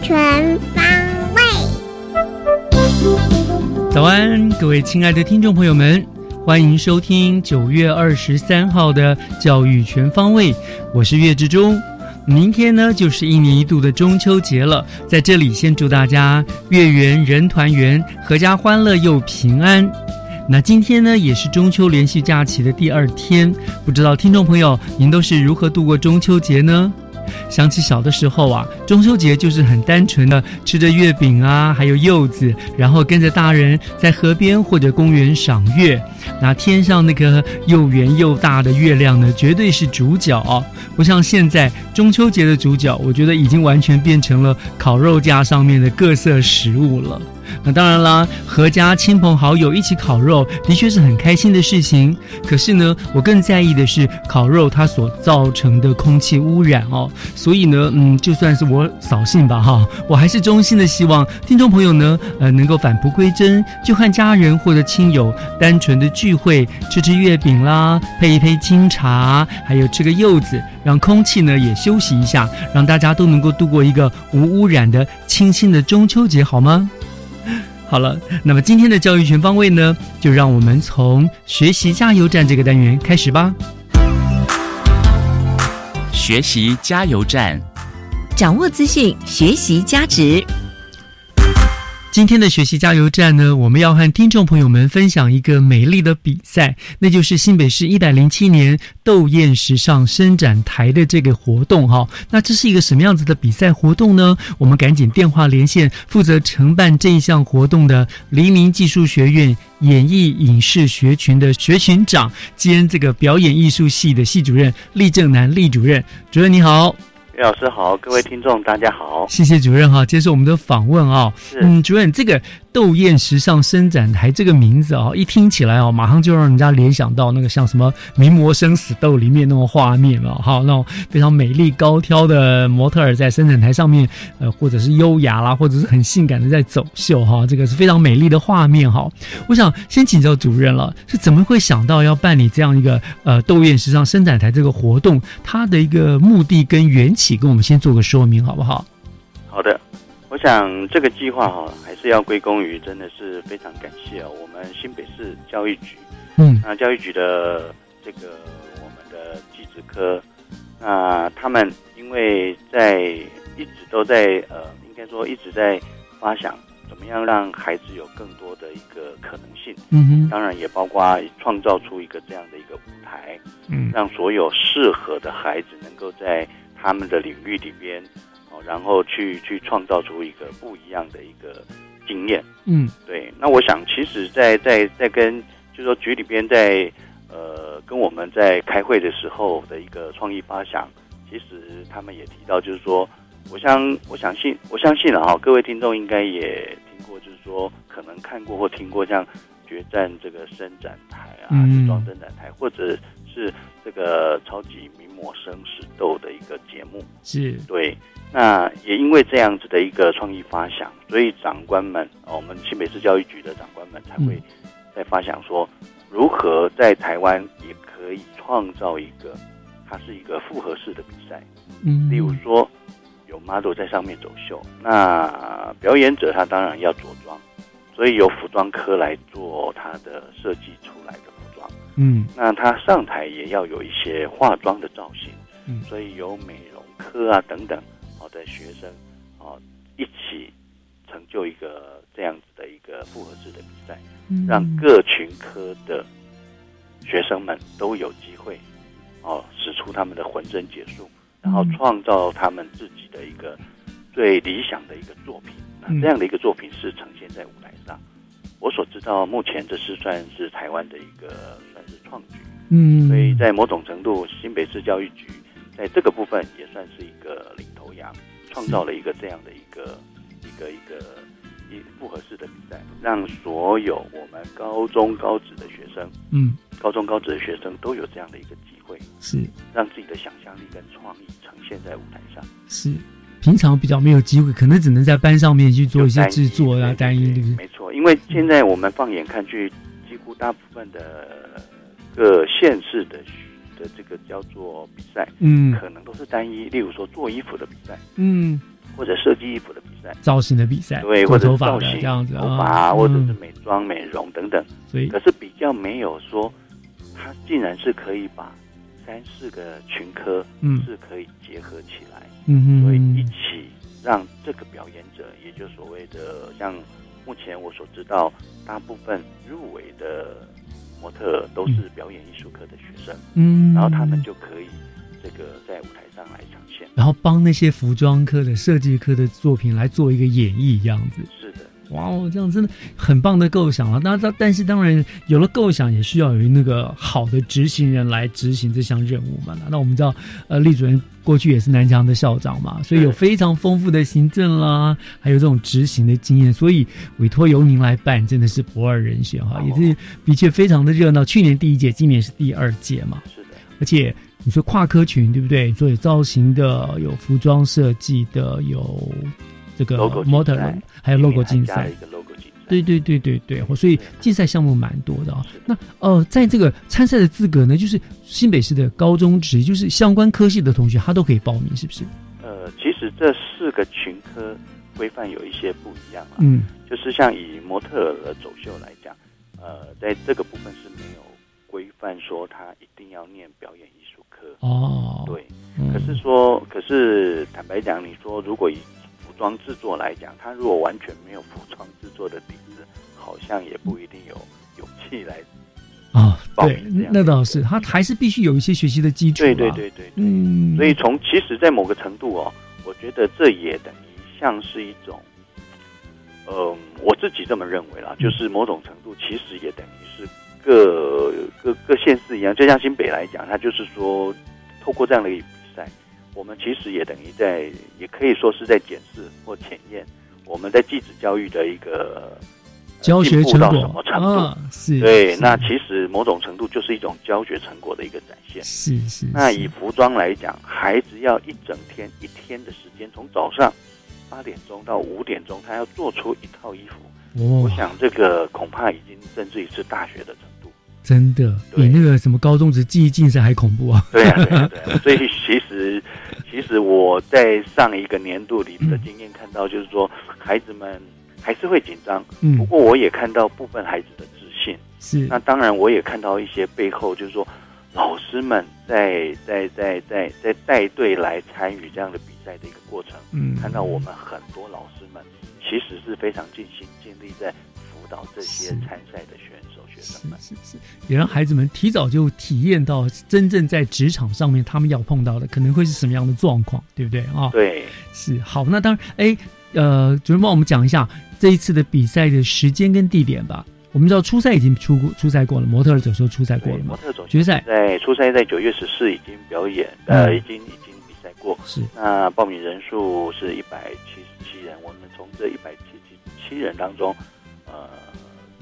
全方位。早安，各位亲爱的听众朋友们，欢迎收听九月二十三号的教育全方位。我是岳志忠。明天呢，就是一年一度的中秋节了，在这里先祝大家月圆人团圆，阖家欢乐又平安。那今天呢，也是中秋连续假期的第二天，不知道听众朋友您都是如何度过中秋节呢？想起小的时候啊，中秋节就是很单纯的吃着月饼啊，还有柚子，然后跟着大人在河边或者公园赏月。那天上那个又圆又大的月亮呢，绝对是主角哦。不像现在中秋节的主角，我觉得已经完全变成了烤肉架上面的各色食物了。那当然啦，阖家亲朋好友一起烤肉，的确是很开心的事情。可是呢，我更在意的是烤肉它所造成的空气污染哦。所以呢，嗯，就算是我扫兴吧哈，我还是衷心的希望听众朋友呢，呃，能够返璞归真，就和家人或者亲友单纯的聚会，吃吃月饼啦，配一杯清茶，还有吃个柚子，让空气呢也休息一下，让大家都能够度过一个无污染的清新的中秋节，好吗？好了，那么今天的教育全方位呢，就让我们从学习加油站这个单元开始吧。学习加油站，掌握资讯，学习加值。今天的学习加油站呢，我们要和听众朋友们分享一个美丽的比赛，那就是新北市一百零七年斗艳时尚伸展台的这个活动哈。那这是一个什么样子的比赛活动呢？我们赶紧电话连线负责承办这一项活动的黎明技术学院演艺影视学群的学群长兼这个表演艺术系的系主任厉正南厉主任，主任你好。岳老师好，各位听众大家好，谢谢主任哈，接受我们的访问啊。嗯，主任这个。斗艳时尚伸展台这个名字啊，一听起来哦，马上就让人家联想到那个像什么《名模生死斗》里面那种画面了哈，那种非常美丽高挑的模特儿在伸展台上面，呃，或者是优雅啦，或者是很性感的在走秀哈，这个是非常美丽的画面哈。我想先请教主任了，是怎么会想到要办理这样一个呃斗艳时尚伸展台这个活动？它的一个目的跟缘起，跟我们先做个说明好不好？好的。我想这个计划哈，还是要归功于真的是非常感谢我们新北市教育局，嗯，那教育局的这个我们的技职科，那他们因为在一直都在呃，应该说一直在发想怎么样让孩子有更多的一个可能性，嗯哼，当然也包括创造出一个这样的一个舞台，嗯，让所有适合的孩子能够在他们的领域里边。然后去去创造出一个不一样的一个经验，嗯，对。那我想，其实，在在在跟，就是说局里边在呃跟我们在开会的时候的一个创意发想，其实他们也提到，就是说，我相我相信我相信了哈，各位听众应该也听过，就是说可能看过或听过像决战这个伸展台啊，时装伸展台，或者是这个超级名模生死斗的一个节目，是对。那也因为这样子的一个创意发想，所以长官们，我们新北市教育局的长官们才会在发想说，如何在台湾也可以创造一个，它是一个复合式的比赛。嗯，例如说有 model 在上面走秀。那表演者他当然要着装，所以由服装科来做他的设计出来的服装。嗯，那他上台也要有一些化妆的造型。嗯，所以有美容科啊等等好的学生啊一起成就一个这样子的一个复合式的比赛，让各群科的学生们都有机会哦使出他们的浑身解数。然后创造他们自己的一个最理想的一个作品，那这样的一个作品是呈现在舞台上。我所知道，目前这是算是台湾的一个算是创举，嗯，所以在某种程度，新北市教育局在这个部分也算是一个领头羊，创造了一个这样的一个一个一个一不合适的比赛，让所有我们高中高职的学生，嗯，高中高职的学生都有这样的一个机会，是让自己的想象力跟创意呈。现在舞台上是平常比较没有机会，可能只能在班上面去做一些制作啊，单一的。没错，因为现在我们放眼看去，几乎大部分的各县市的的这个叫做比赛，嗯，可能都是单一，例如说做衣服的比赛，嗯，或者设计衣服的比赛，造型的比赛，对，或者造型这样子，头发或者是美妆、美容等等。所以，可是比较没有说，他竟然是可以把。三四个群科嗯。是可以结合起来，嗯所以一起让这个表演者，也就所谓的像目前我所知道，大部分入围的模特都是表演艺术科的学生，嗯，然后他们就可以这个在舞台上来呈现，然后帮那些服装科的设计科的作品来做一个演绎，这样子。哇哦，这样真的很棒的构想了。那但但是当然有了构想，也需要有那个好的执行人来执行这项任务嘛。那我们知道，呃，厉主任过去也是南强的校长嘛，所以有非常丰富的行政啦，还有这种执行的经验，所以委托由您来办，真的是不二人选哈，也是的确非常的热闹。去年第一届，今年是第二届嘛。是的。而且你说跨科群对不对？做有造型的，有服装设计的，有。这个模特人还有 logo 竞赛，对对对对对，所以竞赛项目蛮多的啊。那呃，在这个参赛的资格呢，就是新北市的高中职，就是相关科系的同学，他都可以报名，是不是？呃，其实这四个群科规范有一些不一样啊。嗯，就是像以模特的走秀来讲，呃，在这个部分是没有规范说他一定要念表演艺术科哦。对，可是说，可是坦白讲，你说如果以服装制作来讲，他如果完全没有服装制作的底子，好像也不一定有勇气来啊。对，那倒是，他还是必须有一些学习的基础。对对对对，嗯。所以从其实，在某个程度哦，我觉得这也等于像是一种，嗯，我自己这么认为啦，就是某种程度其实也等于是各各各县市一样，就像新北来讲，他就是说透过这样的一。我们其实也等于在，也可以说是在检视或检验我们在继子教育的一个教学成果什么程度。是，对，那其实某种程度就是一种教学成果的一个展现。是是。那以服装来讲，孩子要一整天一天的时间，从早上八点钟到五点钟，他要做出一套衣服。我想这个恐怕已经甚至于是大学的。真的比那个什么高中职记忆竞赛还恐怖啊！对啊，对啊，对啊。所以其实，其实我在上一个年度里的经验看到，就是说孩子们还是会紧张。嗯。不过我也看到部分孩子的自信。是。那当然，我也看到一些背后，就是说老师们在在在在在带队来参与这样的比赛的一个过程。嗯。看到我们很多老师们其实是非常尽心尽力在辅导这些参赛的选手。是是是，也让孩子们提早就体验到真正在职场上面他们要碰到的可能会是什么样的状况，对不对啊？对，是好。那当然，哎，呃，主任帮我们讲一下这一次的比赛的时间跟地点吧。我们知道初赛已经出过初赛过了，模特儿走秀初赛过了嘛？模特走决赛在初赛在九月十四已经表演，呃，已经已经比赛过。是那报名人数是一百七十七人，我们从这一百七十七人当中，呃。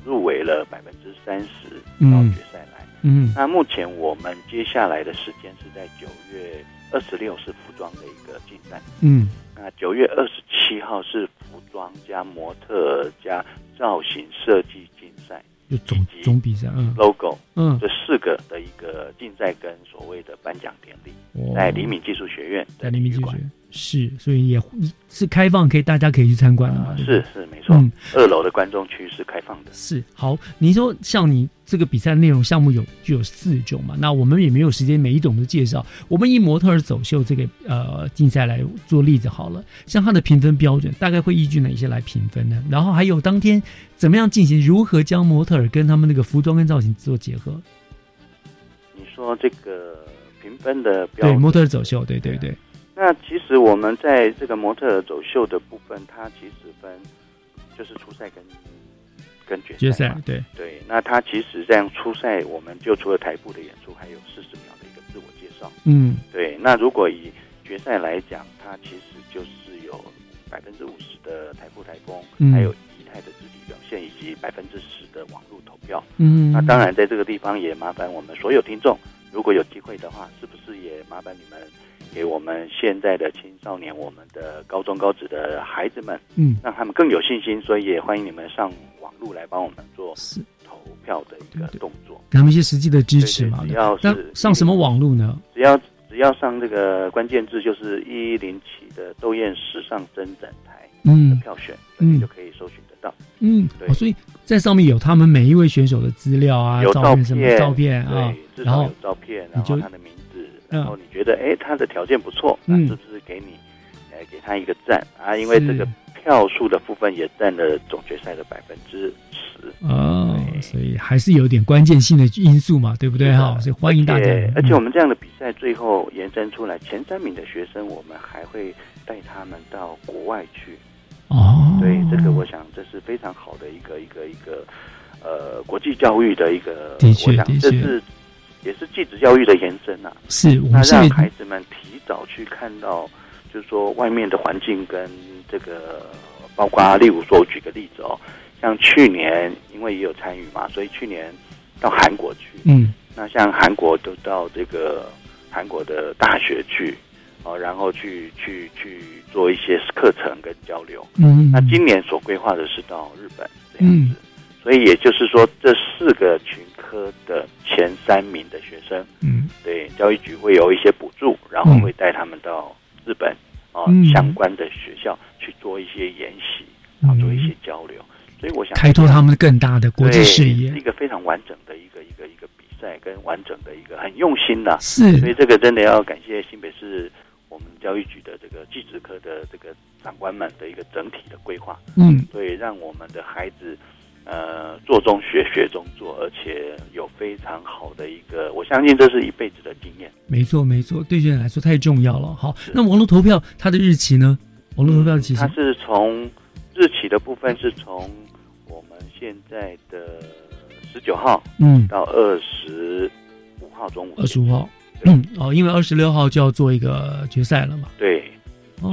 入围了百分之三十到决赛来。嗯，那目前我们接下来的时间是在九月二十六是服装的一个竞赛。嗯，那九月二十七号是服装加模特加造型设计竞赛。就总总比赛，嗯，logo，嗯，这四个的一个竞赛跟所谓的颁奖典礼，在黎明技术学院，在黎明技术学院。是，所以也是开放，可以大家可以去参观的嘛。是是没错，嗯，二楼的观众区是开放的。是好，你说像你这个比赛内容项目有就有四种嘛？那我们也没有时间每一种都介绍。我们以模特儿走秀这个呃竞赛来做例子好了，像它的评分标准大概会依据哪些来评分呢？然后还有当天怎么样进行，如何将模特儿跟他们那个服装跟造型做结合？你说这个评分的标对模特儿走秀，对对对。那其实我们在这个模特走秀的部分，它其实分就是初赛跟跟决赛嘛。对对，那它其实这样初赛，我们就除了台步的演出，还有四十秒的一个自我介绍。嗯，对。那如果以决赛来讲，它其实就是有百分之五十的台步台风，还有仪态的肢体表现，以及百分之十的网络投票。嗯，那当然在这个地方也麻烦我们所有听众，如果有机会的话，是不是也麻烦你们？给我们现在的青少年，我们的高中高职的孩子们，嗯，让他们更有信心，所以也欢迎你们上网络来帮我们做投票的一个动作，给他们一些实际的支持嘛。只要是上什么网络呢？只要只要上这个关键字，就是一零七的窦燕时尚伸展台，嗯，票选，嗯，就可以搜寻得到。嗯，对，所以在上面有他们每一位选手的资料啊，有照片照片啊，然后有照片，然后他的名。然后你觉得，哎，他的条件不错，那是不是给你，呃，给他一个赞啊？因为这个票数的部分也占了总决赛的百分之十哦，所以还是有点关键性的因素嘛，对不对哈？所以欢迎大家。而且我们这样的比赛最后延伸出来，前三名的学生，我们还会带他们到国外去哦。对，这个我想这是非常好的一个一个一个呃国际教育的一个，的确，的确。也是继职教育的延伸啊，是，那让孩子们提早去看到，就是说外面的环境跟这个，包括例如说，我举个例子哦，像去年因为也有参与嘛，所以去年到韩国去，嗯，那像韩国都到这个韩国的大学去，哦，然后去去去做一些课程跟交流，嗯，那今年所规划的是到日本这样子，所以也就是说这四个群。科的前三名的学生，嗯，对，教育局会有一些补助，然后会带他们到日本啊相关的学校去做一些研习，然后做一些交流。所以我想开拓他们更大的国际视野，是一个非常完整的一个一个一个比赛，跟完整的一个很用心的。是，所以这个真的要感谢新北市我们教育局的这个技职科的这个长官们的一个整体的规划。嗯，所以让我们的孩子。呃，做中学，学中做，而且有非常好的一个，我相信这是一辈子的经验。没错，没错，对学生来说太重要了。好，那网络投票它的日期呢？网络投票其实它是从日期的部分是从我们现在的十九号，嗯，到二十五号中午。二十五号，嗯，哦，因为二十六号就要做一个决赛了嘛。对，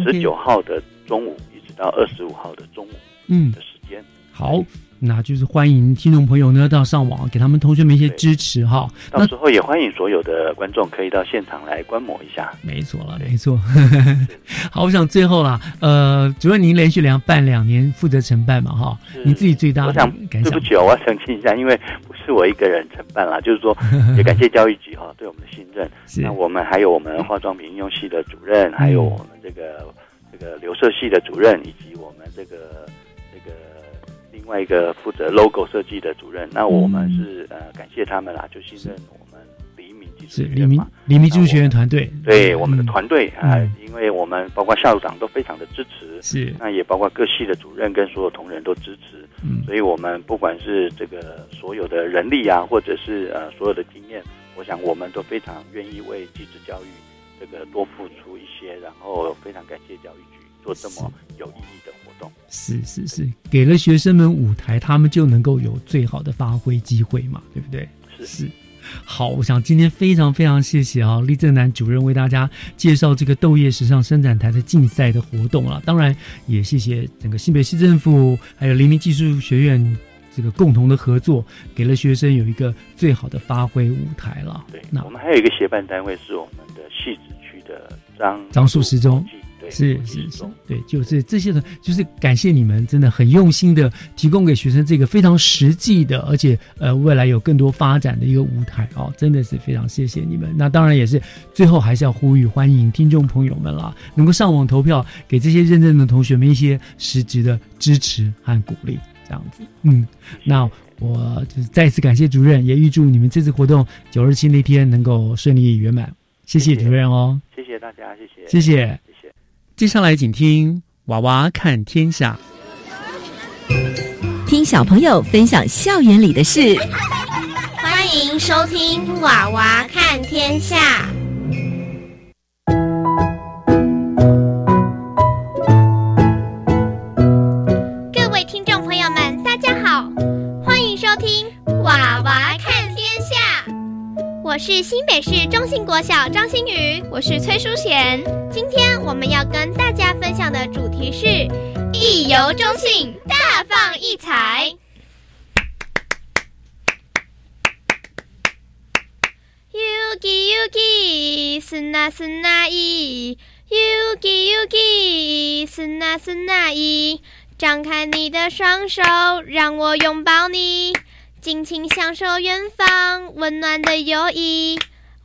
十九号的中午一直到二十五号的中午，嗯的时间。好。那就是欢迎听众朋友呢到上网给他们同学们一些支持哈。到时候也欢迎所有的观众可以到现场来观摩一下。没错了，没错。好，我想最后啦，呃，主任您连续两办两年负责承办嘛哈？你自己最大的感想？对不起，我要澄清一下，因为不是我一个人承办啦，就是说也感谢教育局哈对我们的信任。那我们还有我们化妆品应用系的主任，还有我们这个这个留色系的主任，以及。另外一个负责 logo 设计的主任，那我们是呃感谢他们啦，就信任我们黎明技术学院嘛，黎明技术学院团队，对我们的团队啊，因为我们包括校长都非常的支持，是。那也包括各系的主任跟所有同仁都支持，嗯，所以我们不管是这个所有的人力啊，或者是呃所有的经验，我想我们都非常愿意为继职教育这个多付出一些，然后非常感谢教育局做这么有意义的。是是是，给了学生们舞台，他们就能够有最好的发挥机会嘛，对不对？是是，好，我想今天非常非常谢谢啊，李正南主任为大家介绍这个豆叶时尚伸展台的竞赛的活动了。当然，也谢谢整个新北市政府还有黎明技术学院这个共同的合作，给了学生有一个最好的发挥舞台了。对，那我们还有一个协办单位是我们的戏子区的张张树时中。是是是，对，就是这些的，就是感谢你们，真的很用心的提供给学生这个非常实际的，而且呃未来有更多发展的一个舞台哦，真的是非常谢谢你们。那当然也是最后还是要呼吁，欢迎听众朋友们啦，能够上网投票，给这些认证的同学们一些实质的支持和鼓励，这样子。嗯，那我就是再次感谢主任，也预祝你们这次活动九二七那天能够顺利圆满。谢谢主任哦，谢谢大家，谢谢，谢谢，谢谢。接下来请听《娃娃看天下》，听小朋友分享校园里的事。欢迎收听《娃娃看天下》。各位听众朋友们，大家好，欢迎收听《娃娃看天下》。我是新北市中信国小张馨予，我是崔淑贤。今天我们要跟大家分享的主题是“一游中信，大放异彩”。Yuki Yuki，是那是那伊，Yuki Yuki，是那是那伊，张开你的双手，让我拥抱你。尽情享受远方温暖的友谊，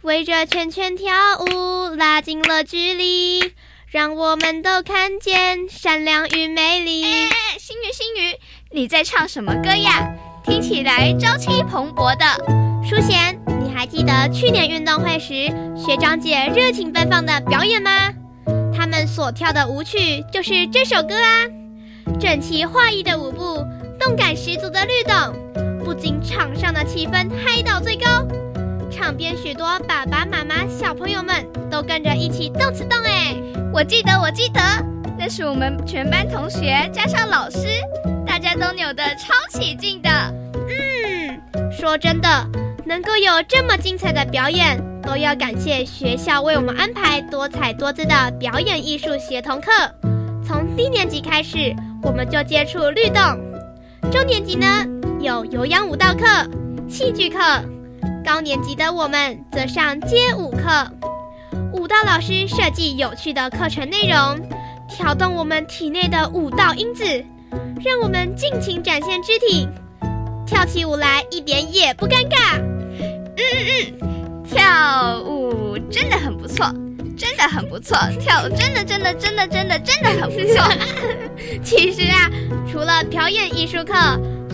围着圈圈跳舞，拉近了距离，让我们都看见善良与美丽。哎哎，星宇星宇，你在唱什么歌呀？听起来朝气蓬勃的。淑贤，你还记得去年运动会时学长姐热情奔放的表演吗？他们所跳的舞曲就是这首歌啊，整齐划一的舞步，动感十足的律动。不仅场上的气氛嗨到最高，场边许多爸爸妈妈、小朋友们都跟着一起动次动哎！我记得，我记得，那是我们全班同学加上老师，大家都扭得超起劲的。嗯，说真的，能够有这么精彩的表演，都要感谢学校为我们安排多彩多姿的表演艺术协同课。从低年级开始，我们就接触律动，中年级呢？有有氧舞蹈课、戏剧课，高年级的我们则上街舞课。舞蹈老师设计有趣的课程内容，挑动我们体内的舞蹈因子，让我们尽情展现肢体，跳起舞来一点也不尴尬。嗯嗯嗯，跳舞真的很不错，真的很不错，跳真的真的真的真的真的很不错。其实啊，除了表演艺术课。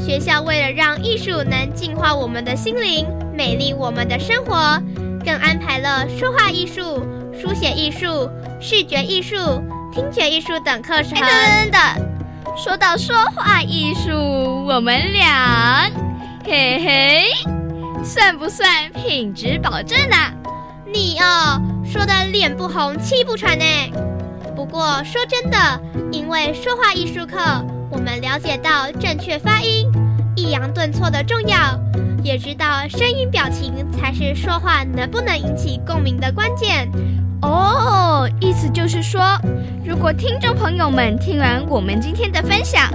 学校为了让艺术能净化我们的心灵、美丽我们的生活，更安排了说话艺术、书写艺术、视觉艺术、听觉艺术等课程。等等等，说到说话艺术，我们俩，嘿嘿，算不算品质保证呢？你哦，说的脸不红气不喘呢。不过说真的，因为说话艺术课。我们了解到正确发音、抑扬顿挫的重要，也知道声音表情才是说话能不能引起共鸣的关键。哦，意思就是说，如果听众朋友们听完我们今天的分享，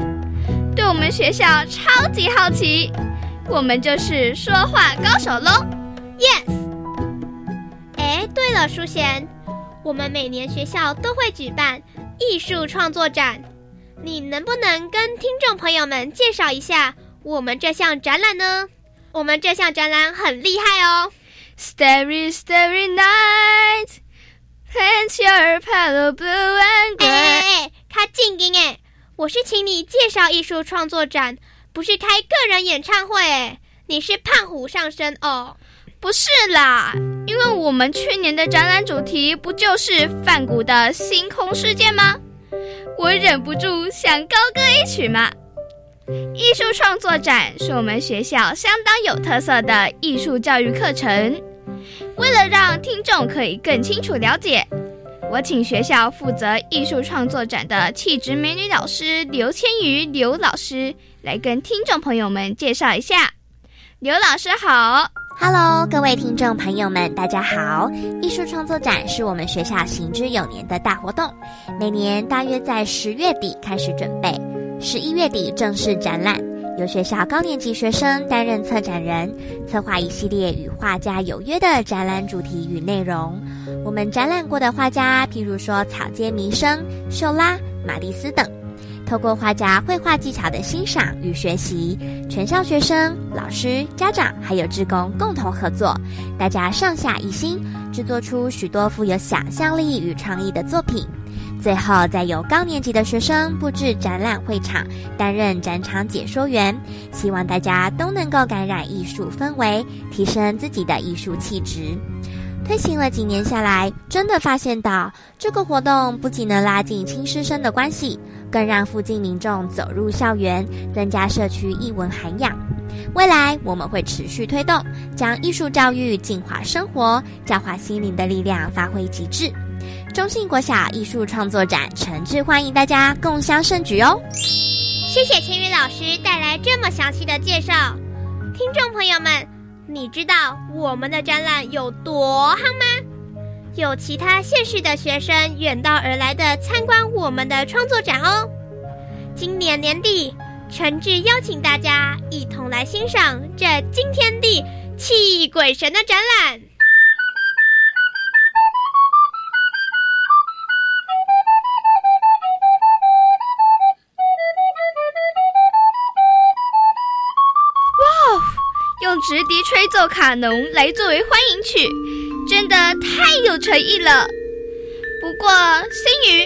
对我们学校超级好奇，我们就是说话高手喽！Yes。哎，对了，淑贤，我们每年学校都会举办艺术创作展。你能不能跟听众朋友们介绍一下我们这项展览呢？我们这项展览很厉害哦！Starry, starry night, paint your pale blue and gray。哎哎哎，开静音哎！我是请你介绍艺术创作展，不是开个人演唱会哎！你是胖虎上身哦？不是啦，因为我们去年的展览主题不就是梵谷的星空世界吗？我忍不住想高歌一曲嘛！艺术创作展是我们学校相当有特色的艺术教育课程。为了让听众可以更清楚了解，我请学校负责艺术创作展的气质美女老师刘千瑜刘老师来跟听众朋友们介绍一下。刘老师好。Hello，各位听众朋友们，大家好！艺术创作展是我们学校行之有年的大活动，每年大约在十月底开始准备，十一月底正式展览，由学校高年级学生担任策展人，策划一系列与画家有约的展览主题与内容。我们展览过的画家，譬如说草间弥生、秀拉、马蒂斯等。透过画家绘画技巧的欣赏与学习，全校学生、老师、家长还有职工共同合作，大家上下一心，制作出许多富有想象力与创意的作品。最后，再由高年级的学生布置展览会场，担任展场解说员，希望大家都能够感染艺术氛围，提升自己的艺术气质。推行了几年下来，真的发现到这个活动不仅能拉近亲师生的关系。更让附近民众走入校园，增加社区艺文涵养。未来我们会持续推动，将艺术教育净化生活、教化心灵的力量发挥极致。中信国小艺术创作展诚挚欢迎大家共襄盛举哦！谢谢千羽老师带来这么详细的介绍。听众朋友们，你知道我们的展览有多夯吗？有其他县市的学生远道而来的参观我们的创作展哦。今年年底，诚挚邀请大家一同来欣赏这惊天地、泣鬼神的展览。直笛吹奏卡农来作为欢迎曲。真的太有诚意了。不过，星宇，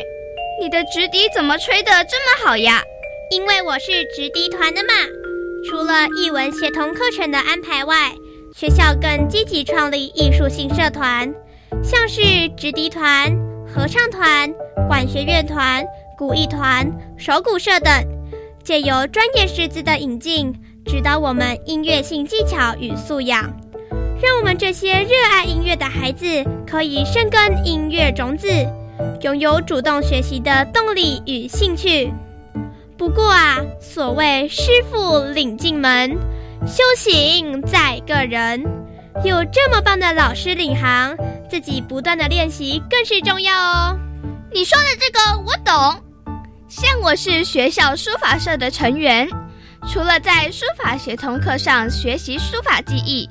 你的直笛怎么吹得这么好呀？因为我是直笛团的嘛。除了艺文协同课程的安排外，学校更积极创立艺术性社团，像是直笛团、合唱团、管弦乐团、古艺团、手鼓社等，借由专业师资的引进，指导我们音乐性技巧与素养。让我们这些热爱音乐的孩子可以生根音乐种子，拥有主动学习的动力与兴趣。不过啊，所谓师傅领进门，修行在个人。有这么棒的老师领航，自己不断的练习更是重要哦。你说的这个我懂。像我是学校书法社的成员，除了在书法协同课上学习书法技艺。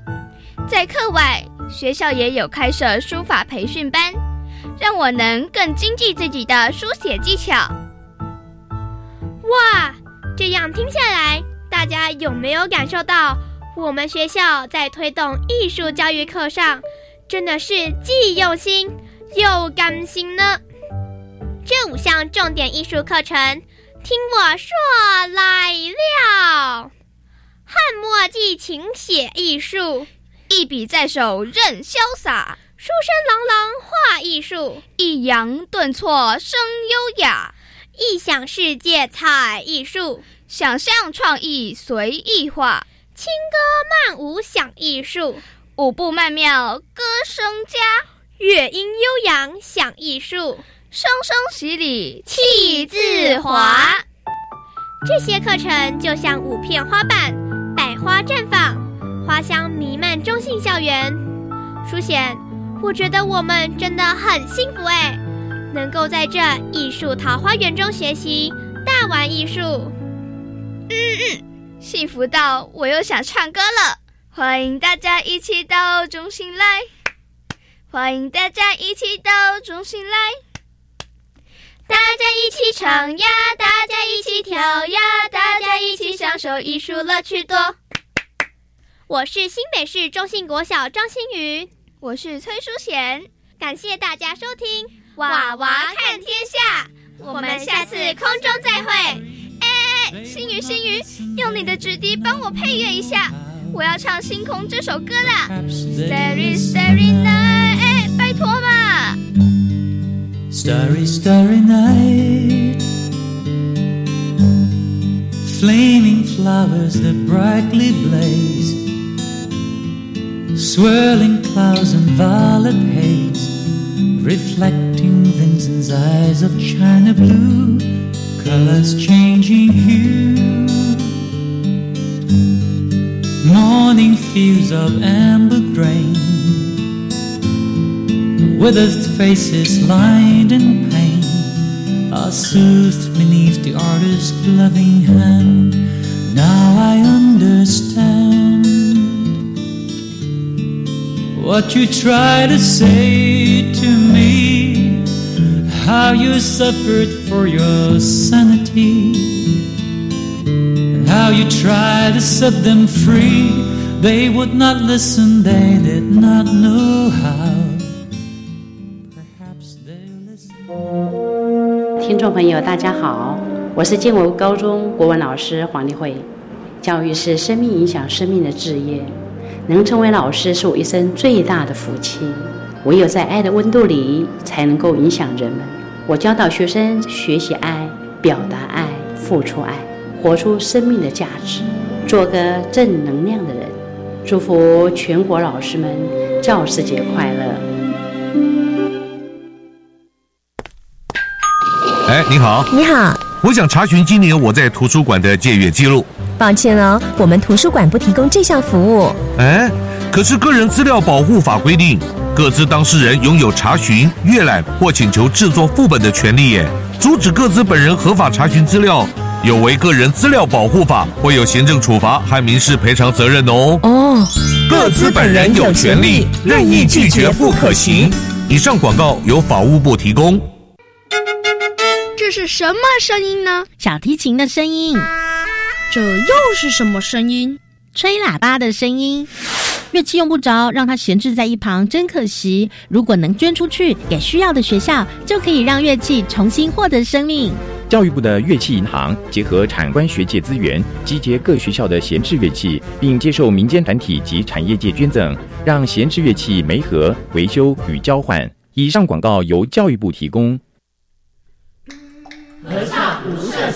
在课外，学校也有开设书法培训班，让我能更精进自己的书写技巧。哇，这样听下来，大家有没有感受到我们学校在推动艺术教育课上，真的是既用心又甘心呢？这五项重点艺术课程，听我说来了：汉墨寄情写艺术。一笔在手任潇洒，书声朗朗画艺术，抑扬顿挫声优雅，异想世界采艺术，想象创意随意画，轻歌曼舞享艺术，舞步曼妙歌声佳，乐音悠扬享艺术，声声洗礼气自华。这些课程就像五片花瓣，百花绽放。花香弥漫中信校园，淑贤，我觉得我们真的很幸福哎，能够在这艺术桃花源中学习大玩艺术。嗯嗯，幸福到我又想唱歌了。欢迎大家一起到中心来，欢迎大家一起到中心来，大家一起唱呀，大家一起跳呀，大家一起享受艺术乐趣多。我是新北市中信国小张馨予，我是崔淑贤，感谢大家收听《娃娃看天下》，我们下次空中再会。哎，馨予馨予，用你的直笛帮我配乐一下，我要唱《星空》这首歌啦。Starry Starry Night，哎，拜托嘛。Starry Starry night. Flaming flowers that brightly blaze. Swirling clouds and violet haze, reflecting Vincent's eyes of china blue, colors changing hue. Morning fields of amber grain, withered faces lined in pain, are soothed beneath the artist's loving hand Now I understand what you try to say to me, how you suffered for your sanity, and how you tried to set them free. They would not listen, they did not know how. 众朋友，大家好，我是建国高中国文老师黄丽慧。教育是生命影响生命的志业，能成为老师是我一生最大的福气。唯有在爱的温度里，才能够影响人们。我教导学生学习爱、表达爱、付出爱，活出生命的价值，做个正能量的人。祝福全国老师们教师节快乐！你好，你好，我想查询今年我在图书馆的借阅记录。抱歉哦，我们图书馆不提供这项服务。哎，可是个人资料保护法规定，各自当事人拥有查询、阅览或请求制作副本的权利耶。阻止各自本人合法查询资料。有违个人资料保护法，会有行政处罚和民事赔偿责任哦。哦，各自本人有权利任意拒绝不可行。以上广告由法务部提供。这是什么声音呢？小提琴的声音。这又是什么声音？吹喇叭的声音。乐器用不着，让它闲置在一旁，真可惜。如果能捐出去给需要的学校，就可以让乐器重新获得生命。教育部的乐器银行结合产官学界资源，集结各学校的闲置乐器，并接受民间团体及产业界捐赠，让闲置乐器媒合、维修与交换。以上广告由教育部提供。合唱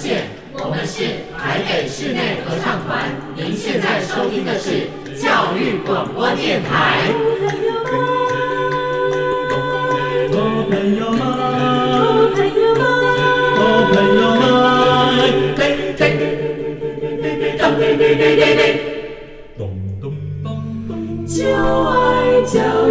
无设限，我们是台北室内合唱团。您现在收听的是教育广播电台。朋友们，朋友们。朋友们，对对对对对对对，咚咚咚咚，就爱教育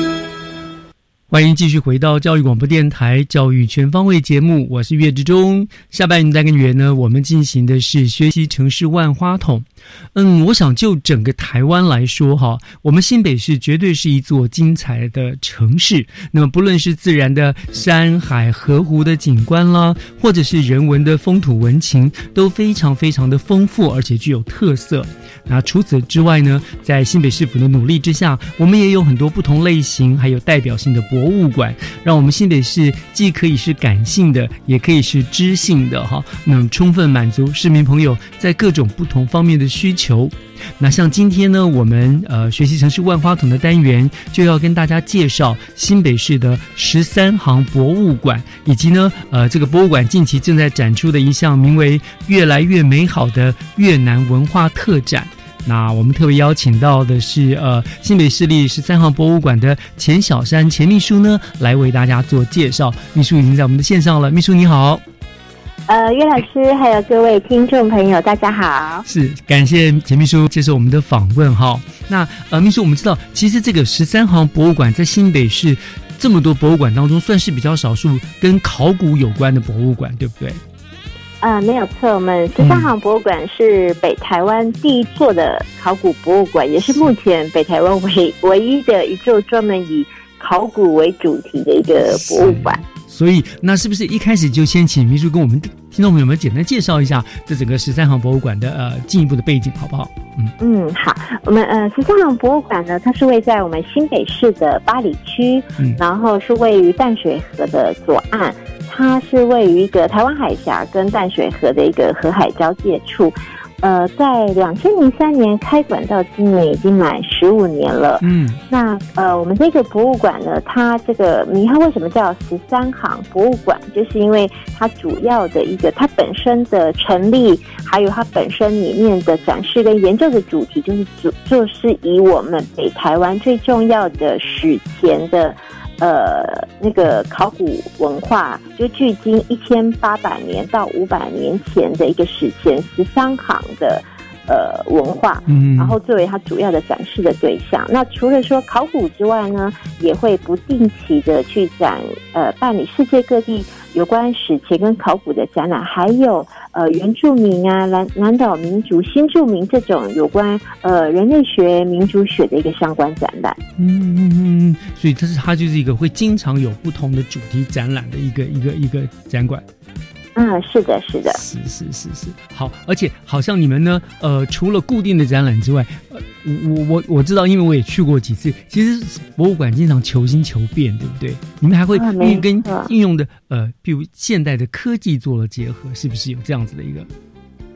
欢迎继续回到教育广播电台《教育全方位》节目，我是岳志忠。下半单元呢，我们进行的是学习城市万花筒。嗯，我想就整个台湾来说，哈，我们新北市绝对是一座精彩的城市。那么，不论是自然的山海、河湖的景观啦，或者是人文的风土文情，都非常非常的丰富，而且具有特色。那除此之外呢，在新北市府的努力之下，我们也有很多不同类型还有代表性的博博物馆，让我们新北市既可以是感性的，也可以是知性的哈，能充分满足市民朋友在各种不同方面的需求。那像今天呢，我们呃学习城市万花筒的单元，就要跟大家介绍新北市的十三行博物馆，以及呢呃这个博物馆近期正在展出的一项名为“越来越美好的越南文化特展”。那我们特别邀请到的是呃新北市立十三行博物馆的钱小山钱秘书呢，来为大家做介绍。秘书已经在我们的线上了，秘书你好。呃，岳老师，还有各位听众朋友，大家好。是，感谢钱秘书接受我们的访问哈。那呃，秘书，我们知道，其实这个十三行博物馆在新北市这么多博物馆当中，算是比较少数跟考古有关的博物馆，对不对？啊，没有错，我们十三行博物馆是北台湾第一座的考古博物馆，也是目前北台湾唯唯一的一座专门以考古为主题的一个博物馆。所以，那是不是一开始就先请秘书跟我们听众朋友们简单介绍一下这整个十三行博物馆的呃进一步的背景，好不好？嗯嗯，好。我们呃十三行博物馆呢，它是位在我们新北市的八里区，然后是位于淡水河的左岸，它是位于一个台湾海峡跟淡水河的一个河海交界处。呃，在两千零三年开馆到今年已经满十五年了。嗯，那呃，我们这个博物馆呢，它这个名号为什么叫十三行博物馆？就是因为它主要的一个，它本身的成立，还有它本身里面的展示跟研究的主题，就是主就是以我们北台湾最重要的史前的。呃，那个考古文化，就距今一千八百年到五百年前的一个史前十三行的呃文化，嗯，然后作为它主要的展示的对象。那除了说考古之外呢，也会不定期的去展呃办理世界各地有关史前跟考古的展览，还有。呃，原住民啊，南南岛民族、新住民这种有关呃人类学、民族学的一个相关展览。嗯嗯嗯，所以它是它就是一个会经常有不同的主题展览的一个一个一个展馆。嗯，是的，是的，是是是是，好，而且好像你们呢，呃，除了固定的展览之外，呃，我我我知道，因为我也去过几次，其实博物馆经常求新求变，对不对？你们还会运跟应用的呃，比如现代的科技做了结合，是不是有这样子的一个？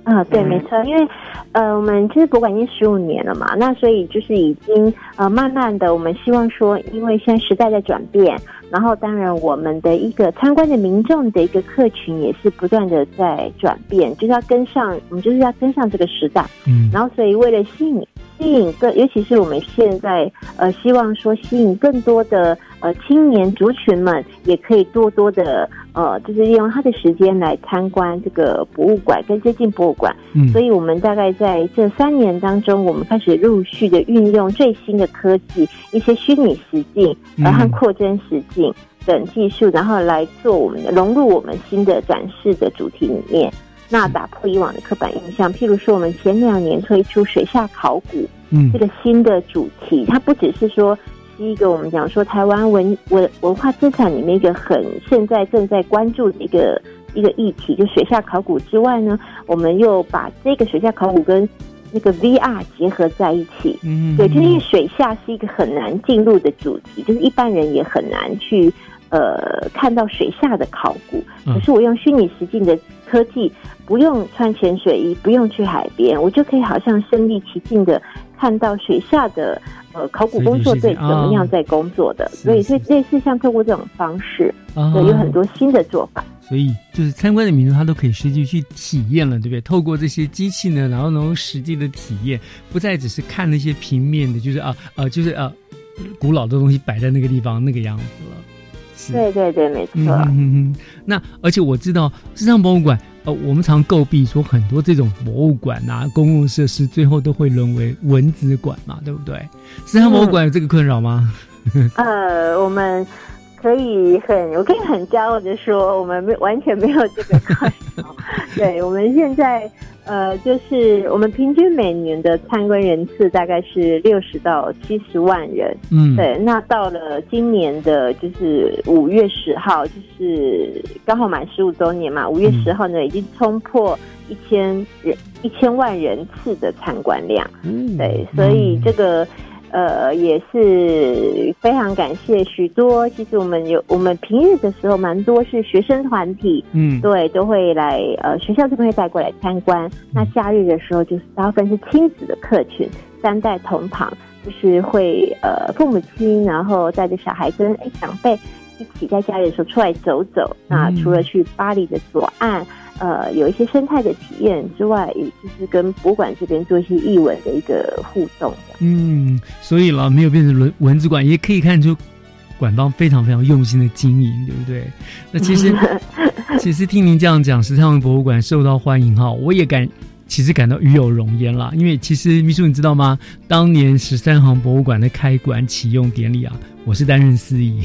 啊，对，没错，因为呃，我们其实博物馆已经十五年了嘛，那所以就是已经呃，慢慢的，我们希望说，因为现在时代在转变。然后，当然，我们的一个参观的民众的一个客群也是不断的在转变，就是要跟上，我们就是要跟上这个时代。嗯，然后，所以为了吸引吸引更，尤其是我们现在呃，希望说吸引更多的呃青年族群们，也可以多多的呃，就是利用他的时间来参观这个博物馆跟接近博物馆。嗯，所以我们大概在这三年当中，我们开始陆续的运用最新的科技，一些虚拟实境，然后扩增实境。等技术，然后来做我们的融入我们新的展示的主题里面，那打破以往的刻板印象。譬如说，我们前两年推出水下考古，嗯，这个新的主题，它不只是说是一个我们讲说台湾文文文化资产里面一个很现在正在关注的一个一个议题，就水下考古之外呢，我们又把这个水下考古跟那个 VR 结合在一起，嗯，对，就是因为水下是一个很难进入的主题，就是一般人也很难去。呃，看到水下的考古，可是我用虚拟实境的科技，不用穿潜水衣，不用去海边，我就可以好像身临其境的看到水下的呃考古工作队怎么样在工作的。所以，所以类似像透过这种方式，有很多新的做法。所以，就是参观的民众他都可以实际去体验了，对不对？透过这些机器呢，然后能实际的体验，不再只是看那些平面的，就是啊啊，就是啊，古老的东西摆在那个地方那个样子了。对对对，没错。嗯嗯那而且我知道，时尚博物馆，呃，我们常诟病说很多这种博物馆啊，公共设施最后都会沦为文字馆嘛，对不对？时尚博物馆有这个困扰吗？呃，我们可以很，我可以很骄傲的说，我们没完全没有这个困扰。对，我们现在。呃，就是我们平均每年的参观人次大概是六十到七十万人，嗯，对。那到了今年的，就是五月十号，就是刚好满十五周年嘛，五月十号呢，已经冲破一千人一千万人次的参观量，嗯，对，所以这个。呃，也是非常感谢许多。其实我们有，我们平日的时候蛮多是学生团体，嗯，对，都会来呃学校这边会带过来参观。那假日的时候，就是大部分是亲子的客群，三代同堂，就是会呃父母亲，然后带着小孩跟哎长辈一起在假日的时候出来走走。那除了去巴黎的左岸。呃，有一些生态的体验之外，也就是跟博物馆这边做一些译文的一个互动。嗯，所以了没有变成文文字馆，也可以看出馆方非常非常用心的经营，对不对？那其实 其实听您这样讲，十三行博物馆受到欢迎哈，我也感其实感到与有荣焉啦。因为其实秘书你知道吗？当年十三行博物馆的开馆启用典礼啊，我是担任司仪。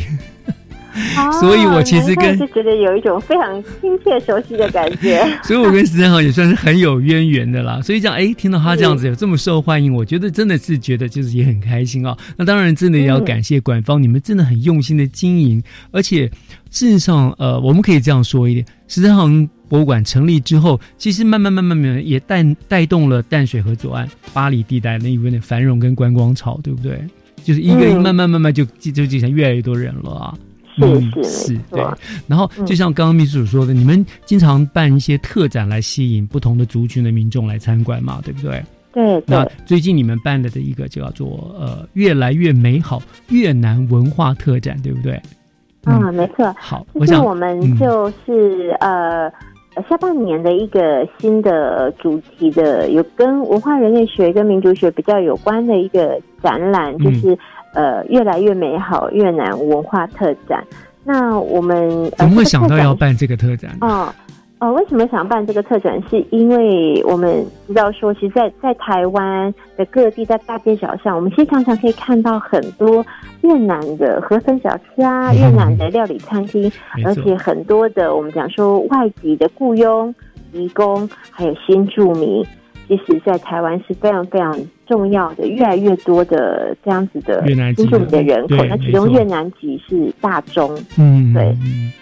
所以，我其实跟是觉得有一种非常亲切、熟悉的感觉。所以，我跟十三行也算是很有渊源的啦。所以，这样哎，听到他这样子有这么受欢迎，我觉得真的是觉得就是也很开心哦。那当然，真的也要感谢馆方，你们真的很用心的经营。而且，事实上，呃，我们可以这样说一点：十三行博物馆成立之后，其实慢慢、慢慢、慢慢也带带动了淡水河左岸、巴黎地带那一边的繁荣跟观光潮，对不对？就是一个慢慢、慢慢就就就就像越来越多人了啊。是是，对。然后就像刚刚秘书说的，你们经常办一些特展来吸引不同的族群的民众来参观嘛，对不对？对。那最近你们办的的一个叫做呃越来越美好越南文化特展，对不对？啊，没错。好，就是我们就是呃。下半年的一个新的主题的，有跟文化人类学跟民族学比较有关的一个展览，就是呃越来越美好越南文化特展。那我们怎么会想到要办这个特展？哦。哦，为什么想办这个特展？是因为我们知道说，其实，在在台湾的各地，在大街小巷，我们其实常常可以看到很多越南的河粉小吃啊，越南的料理餐厅，而且很多的我们讲说外籍的雇佣、移工，还有新住民。其实，在台湾是非常非常重要的，越来越多的这样子的新住民的人口，那其中越南籍是大中，嗯，对，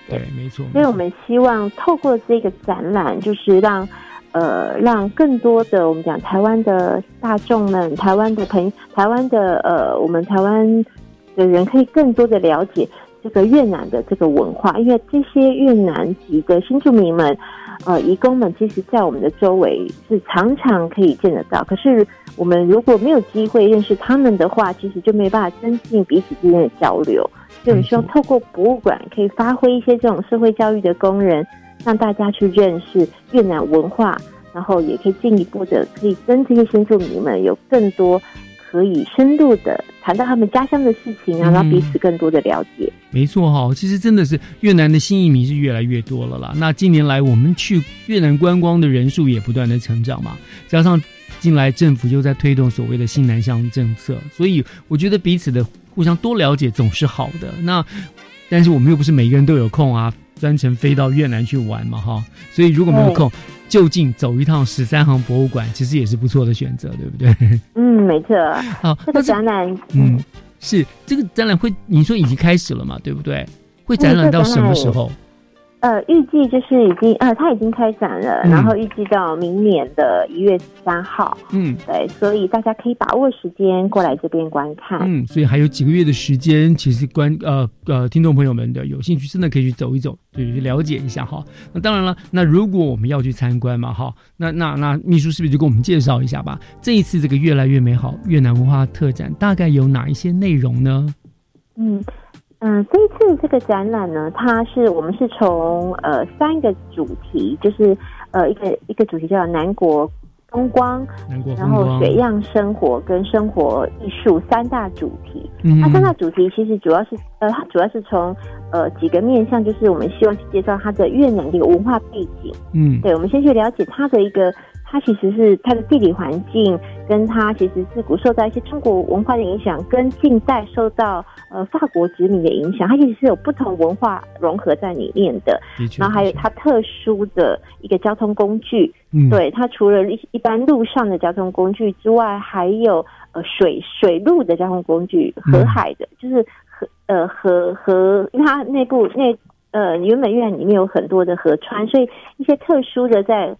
对，没错。所以我们希望透过这个展览，就是让呃让更多的我们讲台湾的大众们，台湾的朋，台湾的呃我们台湾的人可以更多的了解这个越南的这个文化，因为这些越南籍的新住民们。呃，移工们其实，在我们的周围是常常可以见得到。可是，我们如果没有机会认识他们的话，其实就没办法增进彼此之间的交流。所以，我们希望透过博物馆，可以发挥一些这种社会教育的功能，让大家去认识越南文化，然后也可以进一步的，可以跟这些新住民们有更多。可以深入的谈到他们家乡的事情啊，让彼此更多的了解。没错哈，其实真的是越南的新移民是越来越多了啦。那近年来我们去越南观光的人数也不断的成长嘛，加上近来政府又在推动所谓的新南向政策，所以我觉得彼此的互相多了解总是好的。那但是我们又不是每个人都有空啊，专程飞到越南去玩嘛哈，所以如果没有空。就近走一趟十三行博物馆，其实也是不错的选择，对不对？嗯，没错。好，这个展览，嗯，是这个展览会，你说已经开始了嘛？对不对？会展览到什么时候？呃，预计就是已经呃，它已经开展了，然后预计到明年的一月十三号。嗯，对，所以大家可以把握时间过来这边观看。嗯，所以还有几个月的时间，其实观呃呃，听众朋友们的有兴趣，真的可以去走一走，对，去了解一下哈。那当然了，那如果我们要去参观嘛，哈，那那那秘书是不是就给我们介绍一下吧？这一次这个越来越美好越南文化特展大概有哪一些内容呢？嗯。嗯，这一次这个展览呢，它是我们是从呃三个主题，就是呃一个一个主题叫南国风光，然后水样生活跟生活艺术三大主题。那三大主题其实主要是呃，它主要是从呃几个面向，就是我们希望去介绍它的越南的一个文化背景。嗯，对，我们先去了解它的一个。它其实是它的地理环境，跟它其实自古受到一些中国文化的影响，跟近代受到呃法国殖民的影响，它其实是有不同文化融合在里面的。然后还有它特殊的一个交通工具，对它除了一一般路上的交通工具之外，还有呃水水路的交通工具，河海的，就是河呃河河，因为它内部那呃原本院里面有很多的河川，所以一些特殊的在。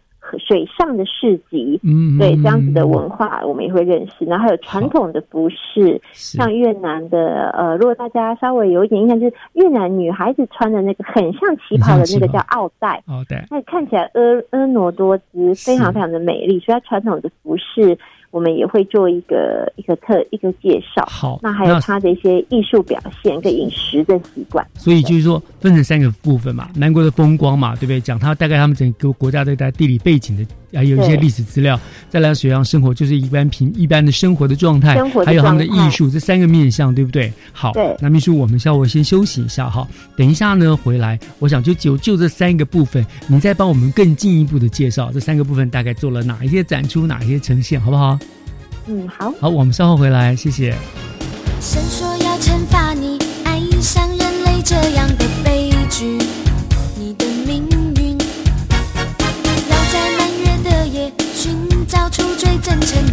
水上的市集，嗯，对这样子的文化，我们也会认识。然后还有传统的服饰，像越南的，呃，如果大家稍微有一点印象，就是越南女孩子穿的那个很像旗袍的那个叫奥黛，奥黛，那看起来婀婀娜多姿，非常非常的美丽。所以它传统的服饰。我们也会做一个一个特一个介绍，好，那还有他的一些艺术表现跟饮食的习惯。所以就是说分成三个部分嘛，南国的风光嘛，对不对？讲他大概他们整个国家的地理背景的，还有一些历史资料。再来水上生活，就是一般平一般的生活的状态，还有他们的艺术，这三个面向，对不对？好，那秘书，我们稍微先休息一下哈，等一下呢回来，我想就就就这三个部分，你再帮我们更进一步的介绍这三个部分大概做了哪一些展出，哪一些呈现，好不好？嗯，好，好，我们稍后回来，谢谢。先说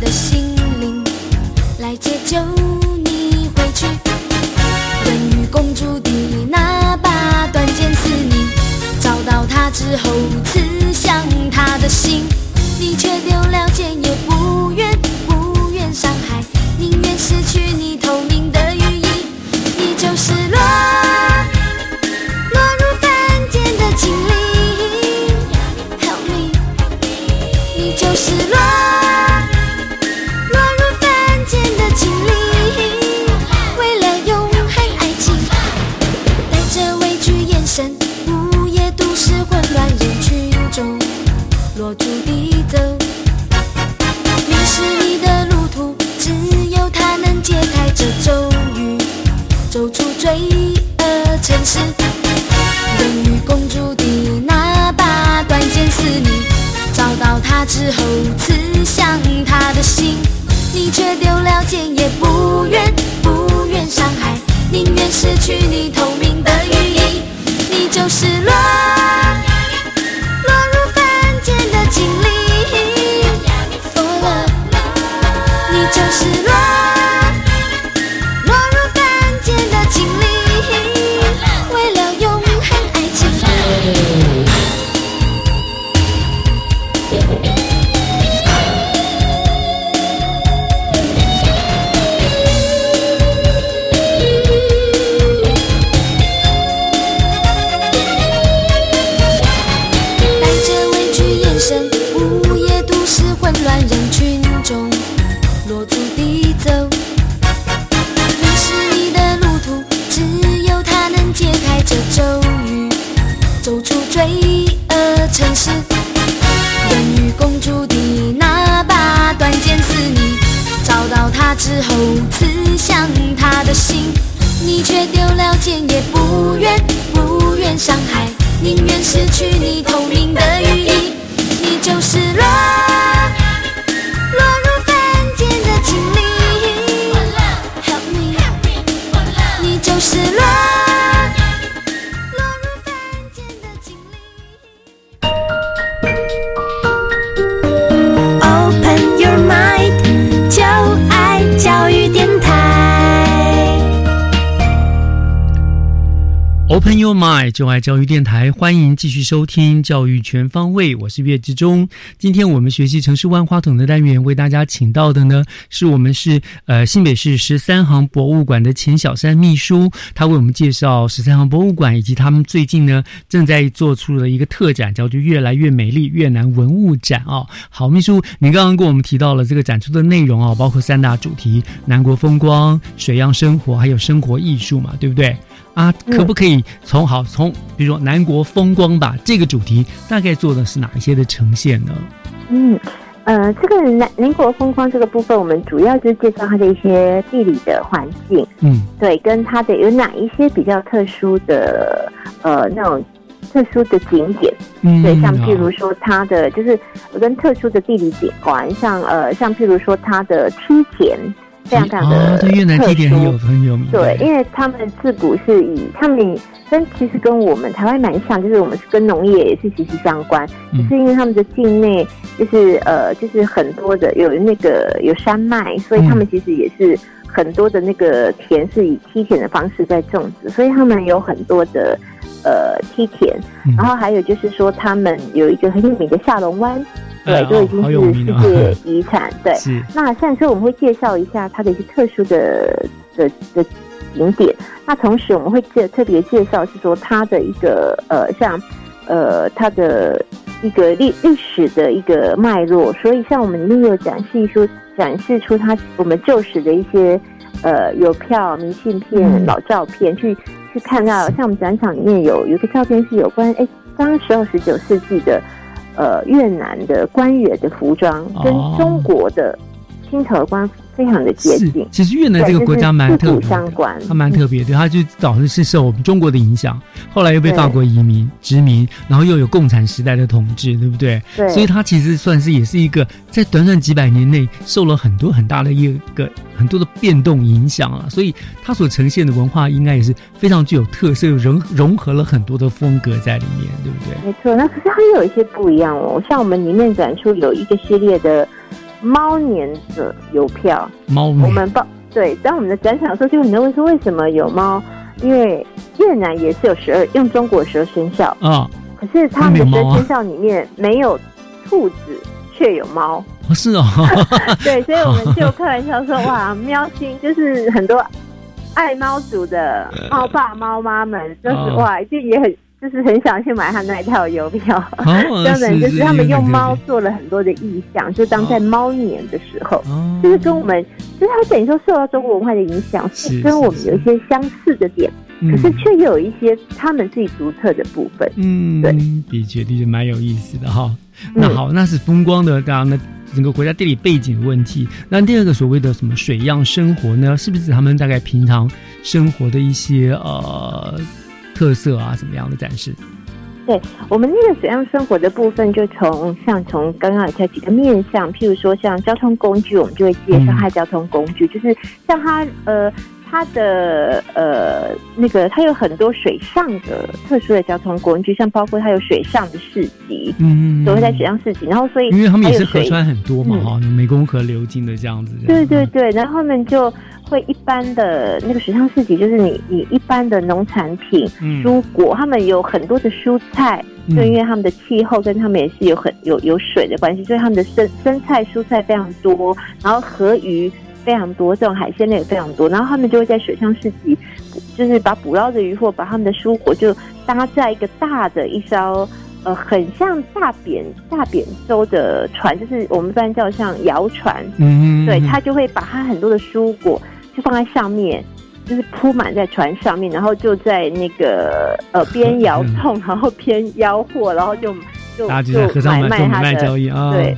的心灵，来解救你回去。人鱼公主的那把断剑是你，找到它之后刺向他的心，你却丢了剑也不愿不愿。伤害，宁愿失去落注地走。迷失你的路途，只有他能解开这咒语，走出罪恶城市。人鱼公主的那把断剑似你，找到它之后刺向他的心，你却丢了剑也不愿不愿伤害，宁愿失去 Open Your Mind，就爱教育电台，欢迎继续收听教育全方位，我是岳志忠。今天我们学习城市万花筒的单元，为大家请到的呢，是我们是呃新北市十三行博物馆的钱小山秘书，他为我们介绍十三行博物馆以及他们最近呢正在做出了一个特展，叫做“越来越美丽越南文物展”哦。好，秘书，您刚刚跟我们提到了这个展出的内容哦，包括三大主题：南国风光、水漾生活，还有生活艺术嘛，对不对？啊，可不可以从好从比如说南国风光吧这个主题，大概做的是哪一些的呈现呢？嗯，呃，这个南南国风光这个部分，我们主要就是介绍它的一些地理的环境，嗯，对，跟它的有哪一些比较特殊的呃那种特殊的景点，嗯对，像譬如说它的就是跟特殊的地理景观，像呃像譬如说它的梯田。非常非常的啊，对越南特地点很有殊很有名，对，因为他们自古是以他们跟其实跟我们台湾蛮像，就是我们是跟农业也是息息相关，嗯。只是因为他们的境内就是呃就是很多的有那个有山脉，所以他们其实也是很多的那个田是以梯田的方式在种植，所以他们有很多的呃梯田，然后还有就是说他们有一个很有名的下龙湾。对哎，都已经是世界遗产。对，是那像所以我们会介绍一下它的一些特殊的的的景点。那同时我们会介特别介绍是说它的一个呃像呃它的一个历历史的一个脉络。所以像我们里面有展示出展示出它我们旧时的一些呃邮票、明信片、嗯老照片，去去看到像我们展场里面有有一个照片是有关哎当时候十九世纪的。呃，越南的官员的服装跟哦中国的清朝的官服非常的接近。，其实越南这个国家蛮特相关，它蛮特别的，它就早是是受我们中国的影响，后来又被对法国移民殖民，然后又有共产时代的统治，对不对？对所以它其实算是也是一个在短短几百年内受了很多很大的一个很多的变动影响啊，所以它所呈现的文化应该也是非常具有特色，融融合了很多的风格在里面，对不对？没错。那可是它有一些不一样哦，像我们里面展出有一个系列的猫年的邮票，猫年。我们报对，当我们的展场的时候，就很多人问说为什么有猫？因为越南也是有十二用中国十二生肖，啊，可是他们的生肖里面没有兔子，却有猫。不是哦，对，所以我们就开玩笑说，哇，喵星就是很多爱猫族的猫爸猫妈们，就是、哦。哇，就也很就是很想去买他那一套邮票，哦根本就是是他们用是猫做了很多的意象，就当在猫年的时候，哦就是跟我们，就是它等于说受到中国文化的影响，是跟我们有一些相似的点，嗯可是却又有一些他们自己独特的部分。嗯，的确的确蛮有意思的哈。那好，那是风光的，当然那整个国家地理背景的问题。那第二个所谓的什么水样生活呢？是不是他们大概平常生活的一些呃特色啊，怎么样的展示？对我们那个水样生活的部分，就从像从刚刚有在几个面向，譬如说像交通工具，我们就会介绍它交通工具，就是像它呃。它的呃那个，它有很多水上的特殊的交通工具，像包括它有水上的市集，嗯，都会在水上市集。然后所以因为他们也是河川很多嘛，哈，湄公河流经的这样子。对对对，然后他们就会一般的那个水上市集，就是你你一般的农产品、蔬果，他们有很多的蔬菜，就因为他们的气候跟他们也是有很有有水的关系，所以他们的生生菜、蔬菜非常多，然后河鱼。非常多，这种海鲜类也非常多，然后他们就会在水上市集，就是把捕捞的渔获，把他们的蔬果就搭在一个大的一艘，呃，很像大扁大扁舟的船，就是我们一般叫像摇船，嗯，对他就会把他很多的蔬果就放在上面，就是铺满在船上面，然后就在那个呃边 摇动，然后边吆喝，然后就就就买卖他的对。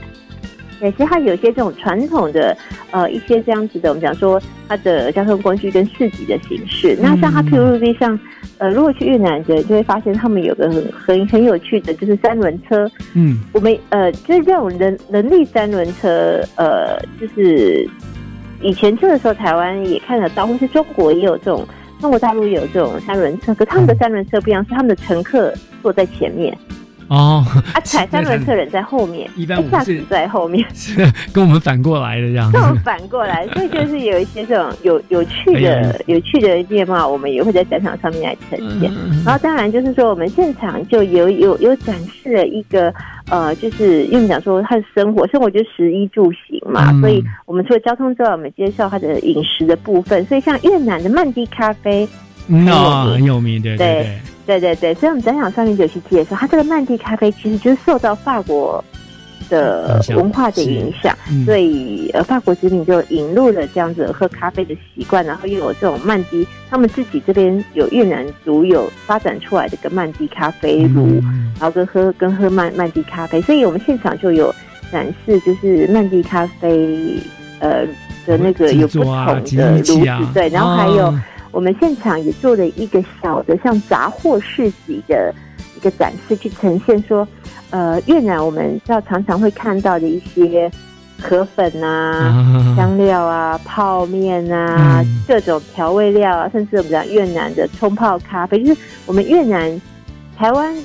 对，其实它有些这种传统的，呃，一些这样子的，我们讲说它的交通工具跟市集的形式。那像它譬如陆地上，呃，如果去越南的，就会发现他们有个很很很有趣的，就是三轮车。嗯，我们呃，就是这种人人力三轮车，呃，就是以前去的时候，台湾也看得到，或是中国也有这种，中国大陆也有这种三轮车。可他们的三轮车不一样，是他们的乘客坐在前面。哦，啊，踩三轮车人在后面，一般我是在后面，是跟我们反过来的这样，跟我们反过来，所以就是有一些这种有有趣的、有趣的面貌，我们也会在展场上面来呈现。然后当然就是说，我们现场就有有有展示了一个呃，就是因为讲说他的生活，生活就是食衣住行嘛，所以我们除了交通之外，我们介绍他的饮食的部分。所以像越南的曼迪咖啡，那很有名，对对对。对对对对，所以我们展场上面就去介绍，它这个曼蒂咖啡其实就是受到法国的文化的影响，所以呃法国殖民就引入了这样子喝咖啡的习惯，然后又有这种曼蒂，他们自己这边有越南族有发展出来的个曼蒂咖啡炉，然后跟喝跟喝曼曼蒂咖啡，所以我们现场就有展示，就是曼蒂咖啡呃的那个有不同的炉子，对，然后还有。我们现场也做了一个小的像杂货市集的一个展示，去呈现说，呃，越南我们要常常会看到的一些河粉啊、香料啊、泡面啊、各种调味料啊，甚至我们讲越南的冲泡咖啡，就是我们越南、台湾。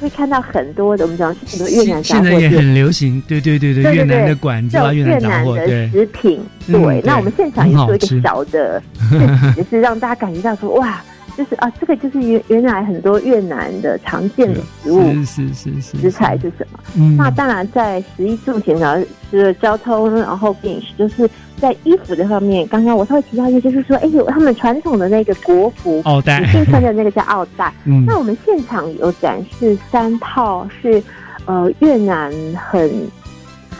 会看到很多的，我们讲很多越南现在也很流行，对对对对，越南的馆子啊，越南的食品，对。那我们现场也做一个小的，也是让大家感觉到说，哇，就是啊，这个就是原原来很多越南的常见的食物，是是是食材是什么？那当然在食衣住行，然后是交通，然后饮食，就是。在衣服这方面，刚刚我稍微提到一个，就是说，哎，有他们传统的那个国服，奥黛，女性穿的那个叫奥黛。嗯，那我们现场有展示三套，是呃越南很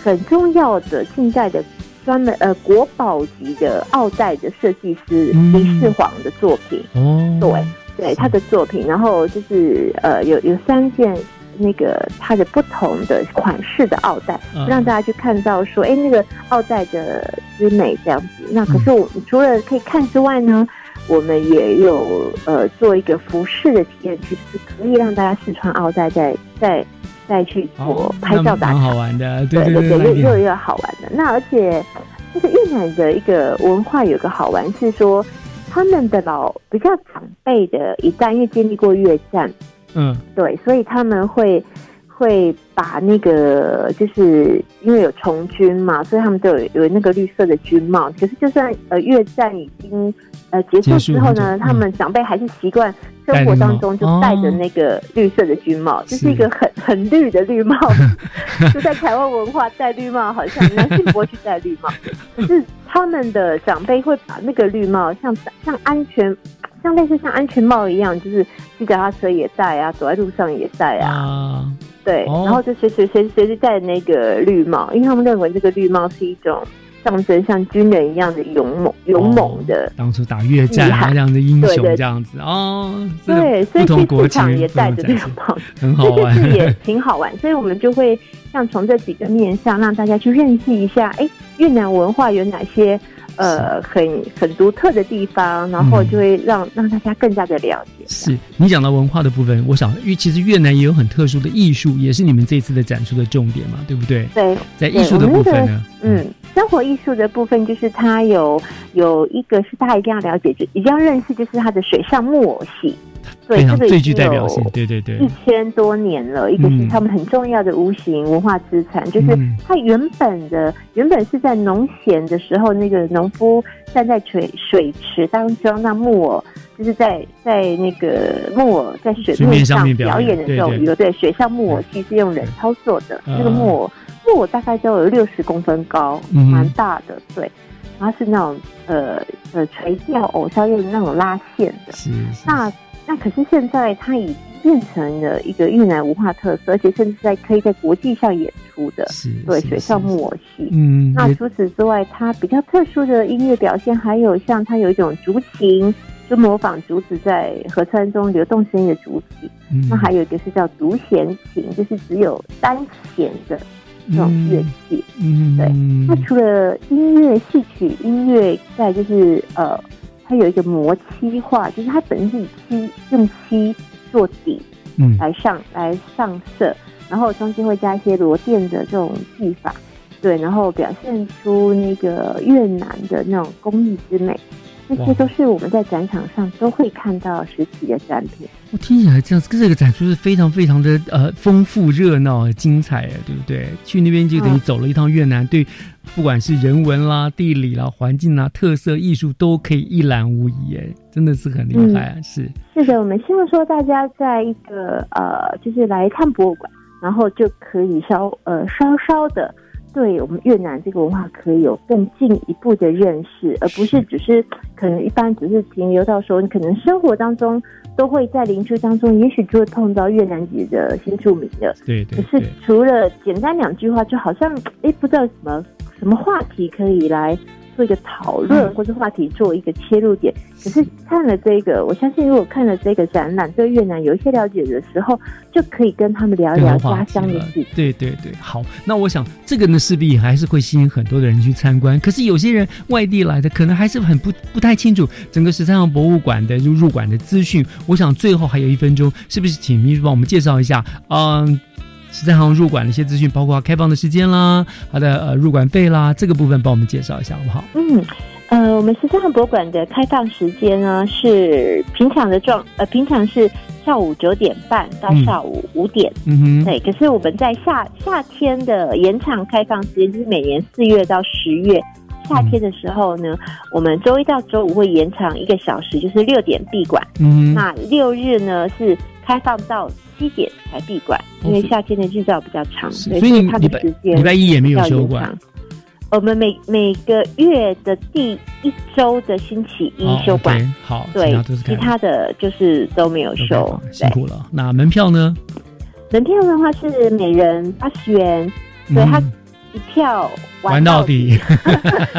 很重要的近代的专门呃国宝级的奥黛的设计师李世煌的作品。哦，对对，他的作品，然后就是呃有有三件。那个它的不同的款式的奥黛，让大家去看到说，哎，那个奥黛的之美这样子。那可是我们除了可以看之外呢，我们也有呃做一个服饰的体验，其实可以让大家试穿奥黛，再再再去做拍照打卡，好玩的，对对对，又又又好玩的。那而且这个越南的一个文化有个好玩是说，他们的老比较长辈的一代，因为经历过越战。嗯，对，所以他们会会把那个，就是因为有从军嘛，所以他们都有有那个绿色的军帽。可是就算呃越战已经呃结束之后呢，他们长辈还是习惯生活当中就戴着那个绿色的军帽，就是一个很很绿的绿帽。就在台湾文化戴绿帽，好像男性不会去戴绿帽，可是他们的长辈会把那个绿帽像像安全。像类似像安全帽一样，就是骑脚踏车也戴啊，走在路上也戴啊。对，然后就随随随随时戴那个绿帽，因为他们认为这个绿帽是一种象征像军人一样的勇猛、勇猛的。当初打越战啊，这样的英雄这样子哦。对，所以去市场也戴着这个帽子，很好玩，也挺好玩。所以我们就会像从这几个面向让大家去认识一下，哎，越南文化有哪些？呃，很很独特的地方，然后就会让让大家更加的了解。是你讲到文化的部分，我想，因为其实越南也有很特殊的艺术，也是你们这次的展出的重点嘛，对不对？对，在艺术的部分呢，嗯，生活艺术的部分就是它有有一个是大家一定要了解，就一定要认识，就是它的水上木偶戏。对，这个最具代表性，对对对，一千多年了，一个是他们很重要的无形文化资产，就是它原本的原本是在农闲的时候，那个农夫站在水水池当中，那木偶就是在在那个木偶在水面上表演的时候，有对水上木偶戏是用人操作的，那个木偶木偶大概都有六十公分高，蛮大的，对，然后是那种呃呃垂钓偶，是要用那种拉线的，是那。那可是现在它已经变成了一个越南文化特色，而且甚至在可以在国际上演出的，对水上木偶戏。嗯，那除此之外，它比较特殊的音乐表现还有像它有一种竹琴，就模仿竹子在河川中流动声音的竹琴。嗯，那还有一个是叫独弦琴，就是只有单弦的这种乐器。嗯，对。那除了音乐戏曲音乐，再就是呃。它有一个磨漆画，就是它本身是以漆用漆做底，嗯，来上来上色，然后中间会加一些螺钿的这种技法，对，然后表现出那个越南的那种工艺之美。这些都是我们在展场上都会看到实体的展品。我听起来这样，这个展出是非常非常的呃丰富、热闹、精彩啊，对不对？去那边就等于走了一趟越南，对，不管是人文啦、地理啦、环境啦、特色艺术，都可以一览无遗，哎，真的是很厉害啊！是是的，我们希望说大家在一个呃，就是来看博物馆，然后就可以稍呃稍稍的。对我们越南这个文化可以有更进一步的认识，而不是只是可能一般只是停留到说，你可能生活当中都会在邻居当中，也许就会碰到越南籍的新住民的。对对。可是除了简单两句话，就好像哎，不知道什么什么话题可以来。做一个讨论或者话题，做一个切入点。可是看了这个，我相信如果看了这个展览，对越南有一些了解的时候，就可以跟他们聊一聊家乡的事。对对对，好。那我想这个呢，势必还是会吸引很多的人去参观。可是有些人外地来的，可能还是很不不太清楚整个十三行博物馆的入入馆的资讯。我想最后还有一分钟，是不是请秘书帮我们介绍一下？嗯。十三行入馆的一些资讯，包括开放的时间啦，它的呃入馆费啦，这个部分帮我们介绍一下好不好？嗯，呃，我们十三行博物馆的开放时间呢是平常的状，呃，平常是下午九点半到下午五点，嗯哼，对。可是我们在夏夏天的延长开放时间，就是每年四月到十月，夏天的时候呢，我们周一到周五会延长一个小时，就是六点闭馆。嗯，那六日呢是开放到。七点才闭馆，因为夏天的日照比较长，所以它的时间礼拜一也没有休馆。我们每每个月的第一周的星期一休馆，好，对，其他的就是都没有休。辛苦了。那门票呢？门票的话是每人八十元，对它。一票玩到底，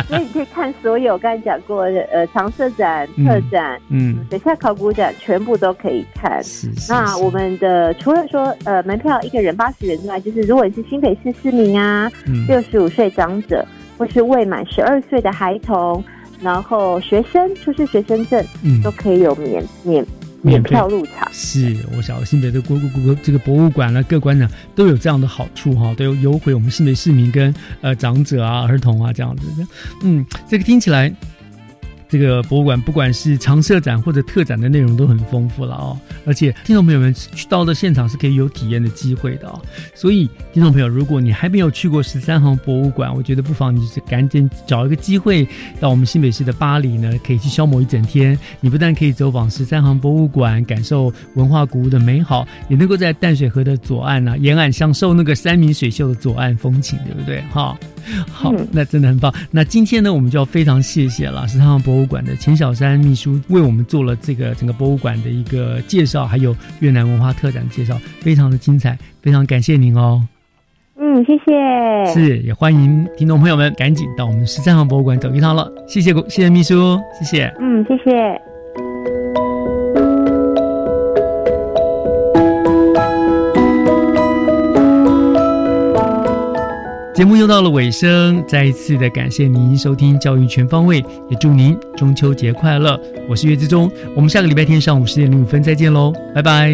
所以你可以看所有刚才讲过的呃常设展、特展，嗯，等下考古展全部都可以看。那我们的除了说呃门票一个人八十元之外，就是如果你是新北市市民啊，六十五岁长者或是未满十二岁的孩童，然后学生出示学生证，都可以有免免。免票入场是，我晓得新北的国国国这个博物馆呢，各馆长都有这样的好处哈，都有优惠我们新北市民跟呃长者啊、儿童啊这样子。嗯，这个听起来。这个博物馆不管是常设展或者特展的内容都很丰富了哦，而且听众朋友们去到的现场是可以有体验的机会的哦。所以听众朋友，如果你还没有去过十三行博物馆，我觉得不妨你就是赶紧找一个机会到我们新北市的巴黎呢，可以去消磨一整天。你不但可以走访十三行博物馆，感受文化古物的美好，也能够在淡水河的左岸啊沿岸享受那个山明水秀的左岸风情，对不对？哈，好，那真的很棒。那今天呢，我们就要非常谢谢了十三行博。博物馆的钱小山秘书为我们做了这个整个博物馆的一个介绍，还有越南文化特展介绍，非常的精彩，非常感谢您哦。嗯，谢谢。是，也欢迎听众朋友们赶紧到我们十三号博物馆走一趟了。谢谢，谢谢秘书，谢谢。嗯，谢谢。节目又到了尾声，再一次的感谢您收听《教育全方位》，也祝您中秋节快乐。我是岳志忠，我们下个礼拜天上午十点零五分再见喽，拜拜。